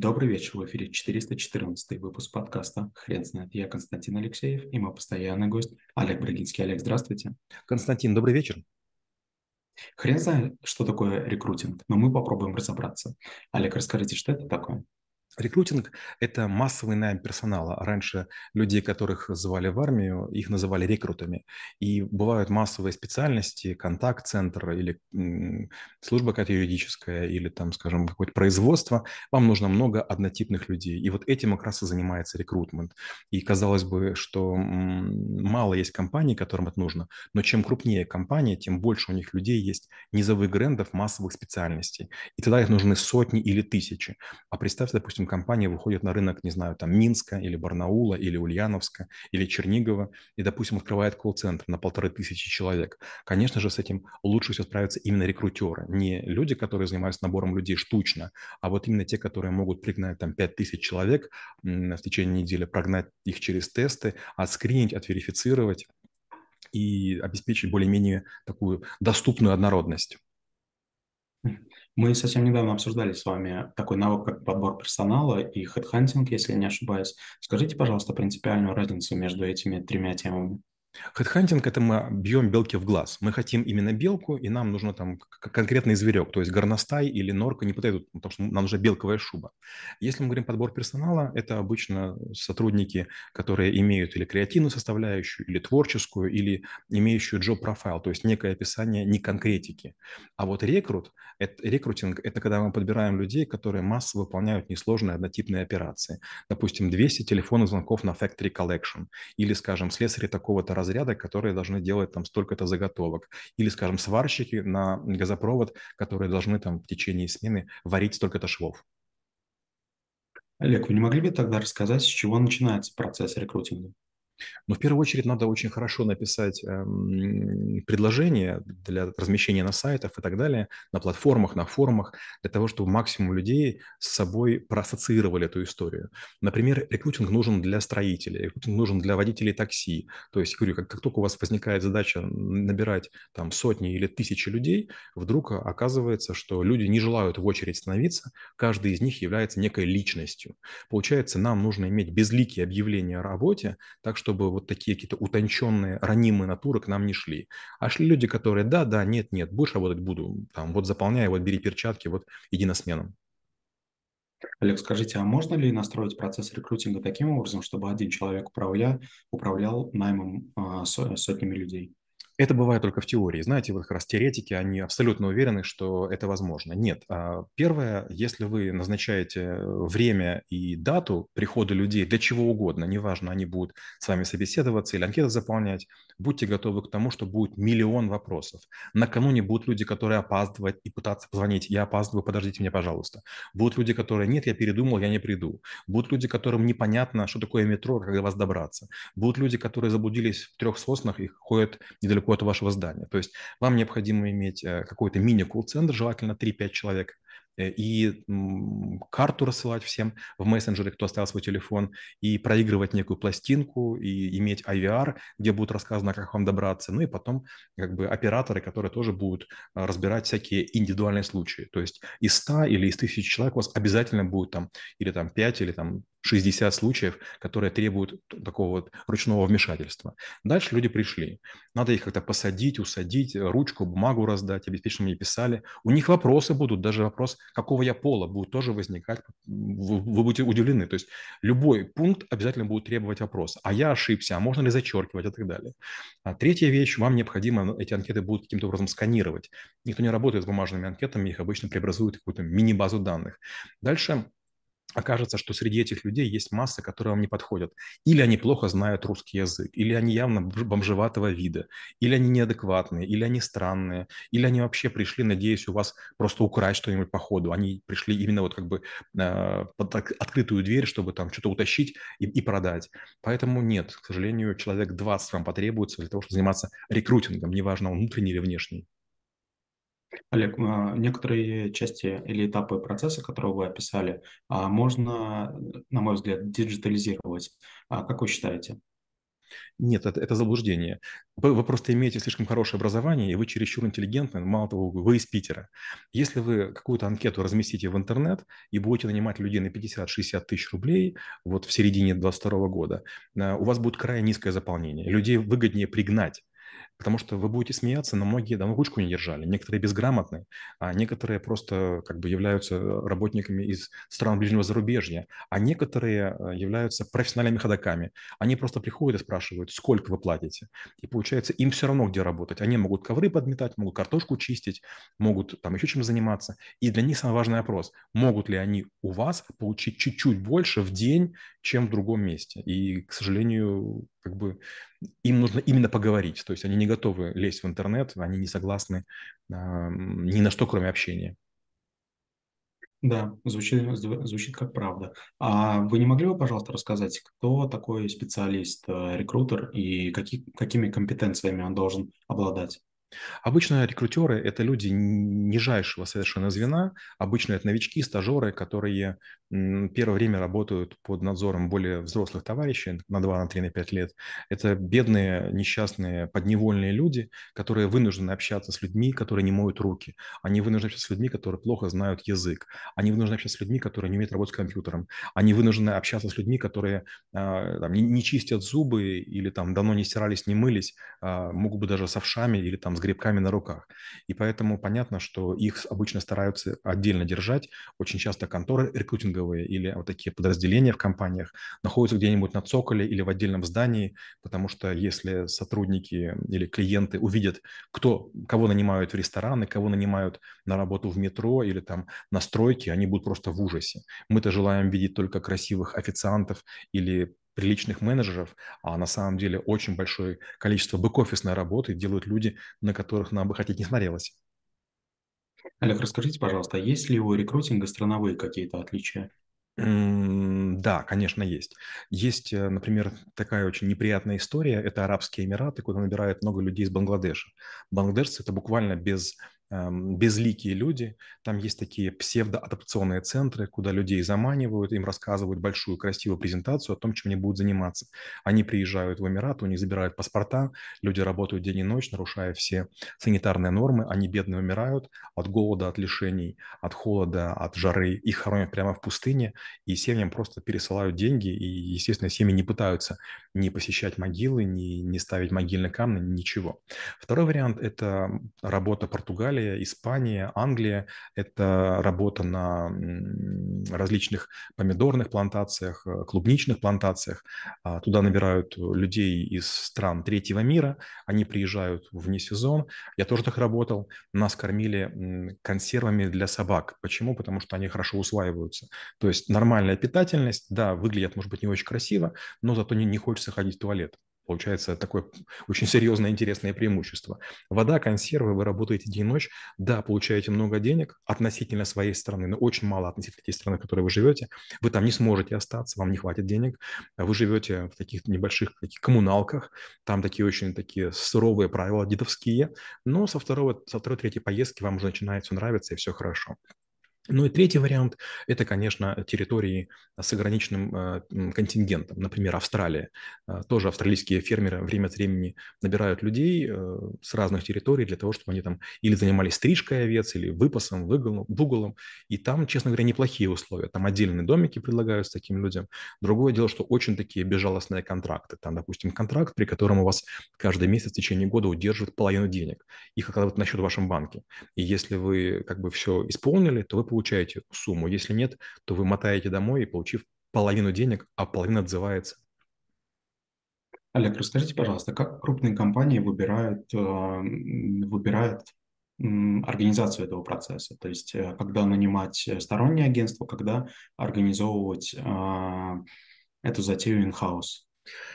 Добрый вечер, в эфире 414 выпуск подкаста «Хрен знает». Я Константин Алексеев и мой постоянный гость Олег Брагинский. Олег, здравствуйте. Константин, добрый вечер. Хрен знает, что такое рекрутинг, но мы попробуем разобраться. Олег, расскажите, что это такое? Рекрутинг – это массовый найм персонала. Раньше людей, которых звали в армию, их называли рекрутами. И бывают массовые специальности, контакт-центр или служба какая-то юридическая, или там, скажем, какое-то производство. Вам нужно много однотипных людей. И вот этим как раз и занимается рекрутмент. И казалось бы, что мало есть компаний, которым это нужно, но чем крупнее компания, тем больше у них людей есть низовых брендов, массовых специальностей. И тогда их нужны сотни или тысячи. А представьте, допустим, компания выходит на рынок, не знаю, там Минска или Барнаула или Ульяновска или Чернигова и, допустим, открывает колл-центр на полторы тысячи человек. Конечно же, с этим лучше всего справятся именно рекрутеры. Не люди, которые занимаются набором людей штучно, а вот именно те, которые могут пригнать там 5 тысяч человек в течение недели, прогнать их через тесты, отскринить, отверифицировать и обеспечить более-менее такую доступную однородность. Мы совсем недавно обсуждали с вами такой навык, как подбор персонала и хедхантинг, если я не ошибаюсь. Скажите, пожалуйста, принципиальную разницу между этими тремя темами. Хедхантинг – это мы бьем белки в глаз. Мы хотим именно белку, и нам нужно там конкретный зверек, то есть горностай или норка не подойдут, потому что нам нужна белковая шуба. Если мы говорим подбор персонала, это обычно сотрудники, которые имеют или креативную составляющую, или творческую, или имеющую job профайл, то есть некое описание не конкретики. А вот рекрут, это, рекрутинг – это когда мы подбираем людей, которые массово выполняют несложные однотипные операции. Допустим, 200 телефонных звонков на factory collection, или, скажем, слесари такого-то разряда, которые должны делать там столько-то заготовок. Или, скажем, сварщики на газопровод, которые должны там в течение смены варить столько-то швов. Олег, вы не могли бы тогда рассказать, с чего начинается процесс рекрутинга? Но в первую очередь надо очень хорошо написать эм, предложение для размещения на сайтах и так далее, на платформах, на форумах, для того, чтобы максимум людей с собой проассоциировали эту историю. Например, рекрутинг нужен для строителей, рекрутинг нужен для водителей такси. То есть, говорю, как, как только у вас возникает задача набирать там сотни или тысячи людей, вдруг оказывается, что люди не желают в очередь становиться, каждый из них является некой личностью. Получается, нам нужно иметь безликие объявления о работе, так что чтобы вот такие какие-то утонченные, ранимые натуры к нам не шли. А шли люди, которые да, да, нет, нет, будешь работать, буду. Там, вот заполняй, вот бери перчатки, вот иди на смену. Олег, скажите, а можно ли настроить процесс рекрутинга таким образом, чтобы один человек управлял, управлял наймом а, сотнями людей? Это бывает только в теории. Знаете, вот как раз теоретики, они абсолютно уверены, что это возможно. Нет. А первое, если вы назначаете время и дату прихода людей для чего угодно, неважно, они будут с вами собеседоваться или анкеты заполнять, будьте готовы к тому, что будет миллион вопросов. Накануне будут люди, которые опаздывают и пытаться позвонить. Я опаздываю, подождите меня, пожалуйста. Будут люди, которые, нет, я передумал, я не приду. Будут люди, которым непонятно, что такое метро, как до вас добраться. Будут люди, которые заблудились в трех соснах и ходят недалеко недалеко от вашего здания. То есть вам необходимо иметь э, какой-то мини-колл-центр, желательно 3-5 человек, Э, и карту рассылать всем в мессенджере, кто оставил свой телефон, и проигрывать некую пластинку, и иметь IVR, где будет рассказано, как вам добраться, ну и потом как бы операторы, которые тоже будут а, разбирать всякие индивидуальные случаи. То есть из 100 или из 1000 человек у вас обязательно будет там или там 5, или там 60 случаев, которые требуют такого вот ручного вмешательства. Дальше люди пришли. Надо их как-то посадить, усадить, ручку, бумагу раздать, обеспечить, что мне писали. У них вопросы будут, даже вопрос, какого я пола, будет тоже возникать. Вы, вы будете удивлены. То есть любой пункт обязательно будет требовать вопрос. А я ошибся, а можно ли зачеркивать и так далее. А третья вещь, вам необходимо ну, эти анкеты будут каким-то образом сканировать. Никто не работает с бумажными анкетами, их обычно преобразуют в какую-то мини-базу данных. Дальше окажется, что среди этих людей есть масса, которые вам не подходят. Или они плохо знают русский язык, или они явно бомжеватого вида, или они неадекватные, или они странные, или они вообще пришли, надеясь у вас просто украсть что-нибудь по ходу. Они пришли именно вот как бы э, под открытую дверь, чтобы там что-то утащить и, и продать. Поэтому нет, к сожалению, человек 20 вам потребуется для того, чтобы заниматься рекрутингом, неважно, он внутренний или внешний. Олег, а, некоторые части или этапы процесса, которые вы описали, а, можно, на мой взгляд, диджитализировать. А как вы считаете? Нет, это, это заблуждение. Вы, вы просто имеете слишком хорошее образование, и вы чересчур интеллигентны. Мало того, вы из Питера. Если вы какую-то анкету разместите в интернет и будете нанимать людей на 50-60 тысяч рублей вот в середине 2022 года, э, у вас будет крайне низкое заполнение. Людей выгоднее пригнать Потому что вы будете смеяться, но многие давно ручку не держали. Некоторые безграмотны, а некоторые просто как бы являются работниками из стран ближнего зарубежья, а некоторые э, являются профессиональными ходоками. Они просто приходят и спрашивают, сколько вы платите. И получается, им все равно, где работать. Они могут ковры подметать, могут картошку чистить, могут там еще чем заниматься. И для них самый важный вопрос, могут ли они у вас получить чуть-чуть больше в день, чем в другом месте. И, к сожалению, как бы им нужно именно поговорить. То есть они не готовы лезть в интернет, они не согласны ни на что, кроме общения. Да, звучит, звучит как правда. А вы не могли бы, пожалуйста, рассказать, кто такой специалист, э, рекрутер и какие, какими компетенциями он должен обладать? Обычно рекрутеры – это люди нижайшего совершенно звена. Обычно это новички, стажеры, которые первое время работают под надзором более взрослых товарищей на 2, на 3, на 5 лет. Это бедные, несчастные, подневольные люди, которые вынуждены общаться с людьми, которые не моют руки. Они вынуждены общаться с людьми, которые плохо знают язык. Они вынуждены общаться с людьми, которые не умеют работать с компьютером. Они вынуждены общаться с людьми, которые а, там, не, чистят зубы или там давно не стирались, не мылись, а, могут быть даже с овшами или там с грибками на руках. И поэтому понятно, что их обычно стараются отдельно держать. Очень часто конторы рекрутинговые или вот такие подразделения в компаниях находятся где-нибудь на цоколе или в отдельном здании, потому что если сотрудники или клиенты увидят, кто, кого нанимают в рестораны, кого нанимают на работу в метро или там на стройке, они будут просто в ужасе. Мы-то желаем видеть только красивых официантов или приличных менеджеров, а на самом деле очень большое количество бэк-офисной работы делают люди, на которых нам бы хотеть не смотрелось. Олег, расскажите, пожалуйста, есть ли у рекрутинга страновые какие-то отличия? Да, конечно, есть. Есть, э, например, такая очень неприятная история. Это Арабские Эмираты, куда набирают много людей из Бангладеша. Бангладешцы – это буквально без безликие люди. Там есть такие псевдоадаптационные центры, куда людей заманивают, им рассказывают большую красивую презентацию о том, чем они будут заниматься. Они приезжают в Эмират, у них забирают паспорта, люди работают день и ночь, нарушая все санитарные нормы, они бедные умирают от голода, от лишений, от холода, от жары. Их хоронят прямо в пустыне, и семьям просто пересылают деньги, и, естественно, семьи не пытаются ни посещать могилы, ни, ни ставить могильные камни, ничего. Второй вариант – это работа Португалии, Италия, Испания, Англия. Это работа на различных помидорных плантациях, э, клубничных плантациях. А, туда набирают людей из стран третьего мира. Они приезжают вне сезон. Я тоже так работал. Нас кормили консервами для собак. Почему? Потому что они хорошо усваиваются. То есть нормальная питательность, да, выглядят, может быть, не очень красиво, но зато не, не хочется ходить в туалет. Получается такое очень серьезное интересное преимущество. Вода, консервы, вы работаете день и ночь, да, получаете много денег относительно своей страны, но очень мало относительно tej страны, в которой вы живете. Вы там не сможете остаться, вам не хватит денег. Вы живете в таких небольших таких коммуналках, там такие очень такие суровые правила дедовские, но со второго, со второй, третьей поездки вам уже начинает все нравиться и все хорошо. Ну и третий вариант – это, конечно, территории с ограниченным э, контингентом. Например, Австралия. Э, тоже австралийские фермеры время от времени набирают людей э, с разных территорий для того, чтобы они там или занимались стрижкой овец, или выпасом, выголом. И там, честно говоря, неплохие условия. Там отдельные домики предлагаются таким людям. Другое дело, что очень такие безжалостные контракты. Там, допустим, контракт, при котором у вас каждый месяц в течение года удерживают половину денег. Их откладывают на счет в вашем банке. И если вы как бы все исполнили, то вы получаете получаете сумму. Если нет, то вы мотаете домой получив половину денег, а половина отзывается. Олег, расскажите, пожалуйста, как крупные компании выбирают, э, выбирают организацию этого процесса? То есть, э, когда нанимать стороннее агентство, когда организовывать э, эту затею in-house?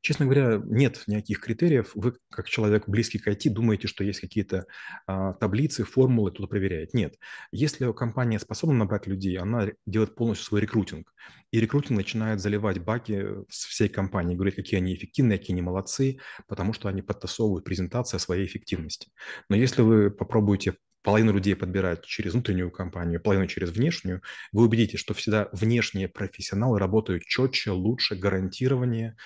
Честно говоря, нет никаких критериев. Вы, как человек близкий к IT, думаете, что есть какие-то а, таблицы, формулы, кто-то проверяет. Нет. Если компания способна набрать людей, она делает полностью свой рекрутинг. И рекрутинг начинает заливать баки с всей компании, говорит, какие они эффективные, какие они молодцы, потому что они подтасовывают презентации о своей эффективности. Но если вы попробуете половину людей подбирать через внутреннюю компанию, половину через внешнюю, вы убедитесь, что всегда внешние профессионалы работают четче, лучше, гарантированнее,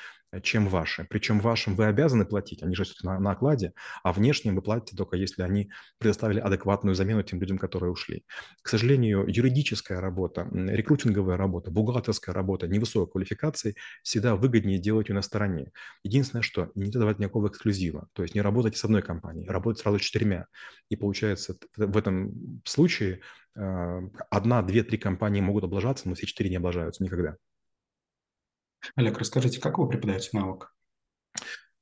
чем ваши. Причем вашим вы обязаны платить, они же на, на окладе, а внешним вы платите только если они предоставили адекватную замену тем людям, которые ушли. К сожалению, юридическая работа, рекрутинговая работа, бухгалтерская работа невысокой квалификации всегда выгоднее делать ее на стороне. Единственное, что не давать никакого эксклюзива, то есть не работать с одной компанией, работать сразу с четырьмя. И получается в этом случае э, одна, две, три компании могут облажаться, но все четыре не облажаются никогда. Олег, расскажите, как вы преподаете навык?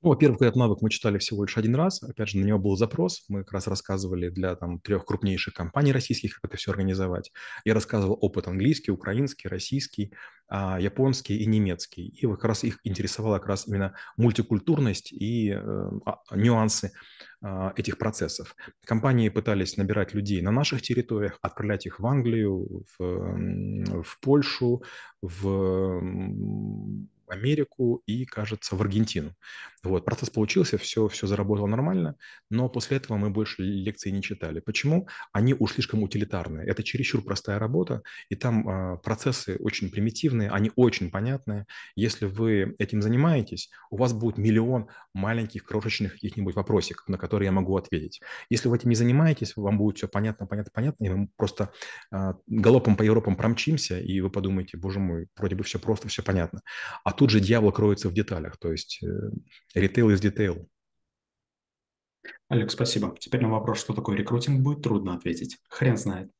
Ну, во-первых, этот навык мы читали всего лишь один раз. Опять же, на него был запрос. Мы как раз рассказывали для там, трех крупнейших компаний российских, как это все организовать. Я рассказывал опыт английский, украинский, российский, а, японский и немецкий. И как раз их интересовала как раз именно мультикультурность и э, а, нюансы э, этих процессов. Компании пытались набирать людей на наших территориях, отправлять их в Англию, в, в Польшу, в Америку и, кажется, в Аргентину. Вот, процесс получился, все, все заработало нормально, но после этого мы больше лекций не читали. Почему? Они уж слишком утилитарные. Это чересчур простая работа, и там э, процессы очень примитивные, они очень понятные. Если вы этим занимаетесь, у вас будет миллион маленьких, крошечных каких-нибудь вопросиков, на которые я могу ответить. Если вы этим не занимаетесь, вам будет все понятно, понятно, понятно, и мы просто э, галопом по Европам промчимся, и вы подумаете, боже мой, вроде бы все просто, все понятно. А тут же дьявол кроется в деталях, то есть ритейл из детейл. Олег, спасибо. Теперь на вопрос, что такое рекрутинг, будет трудно ответить. Хрен знает.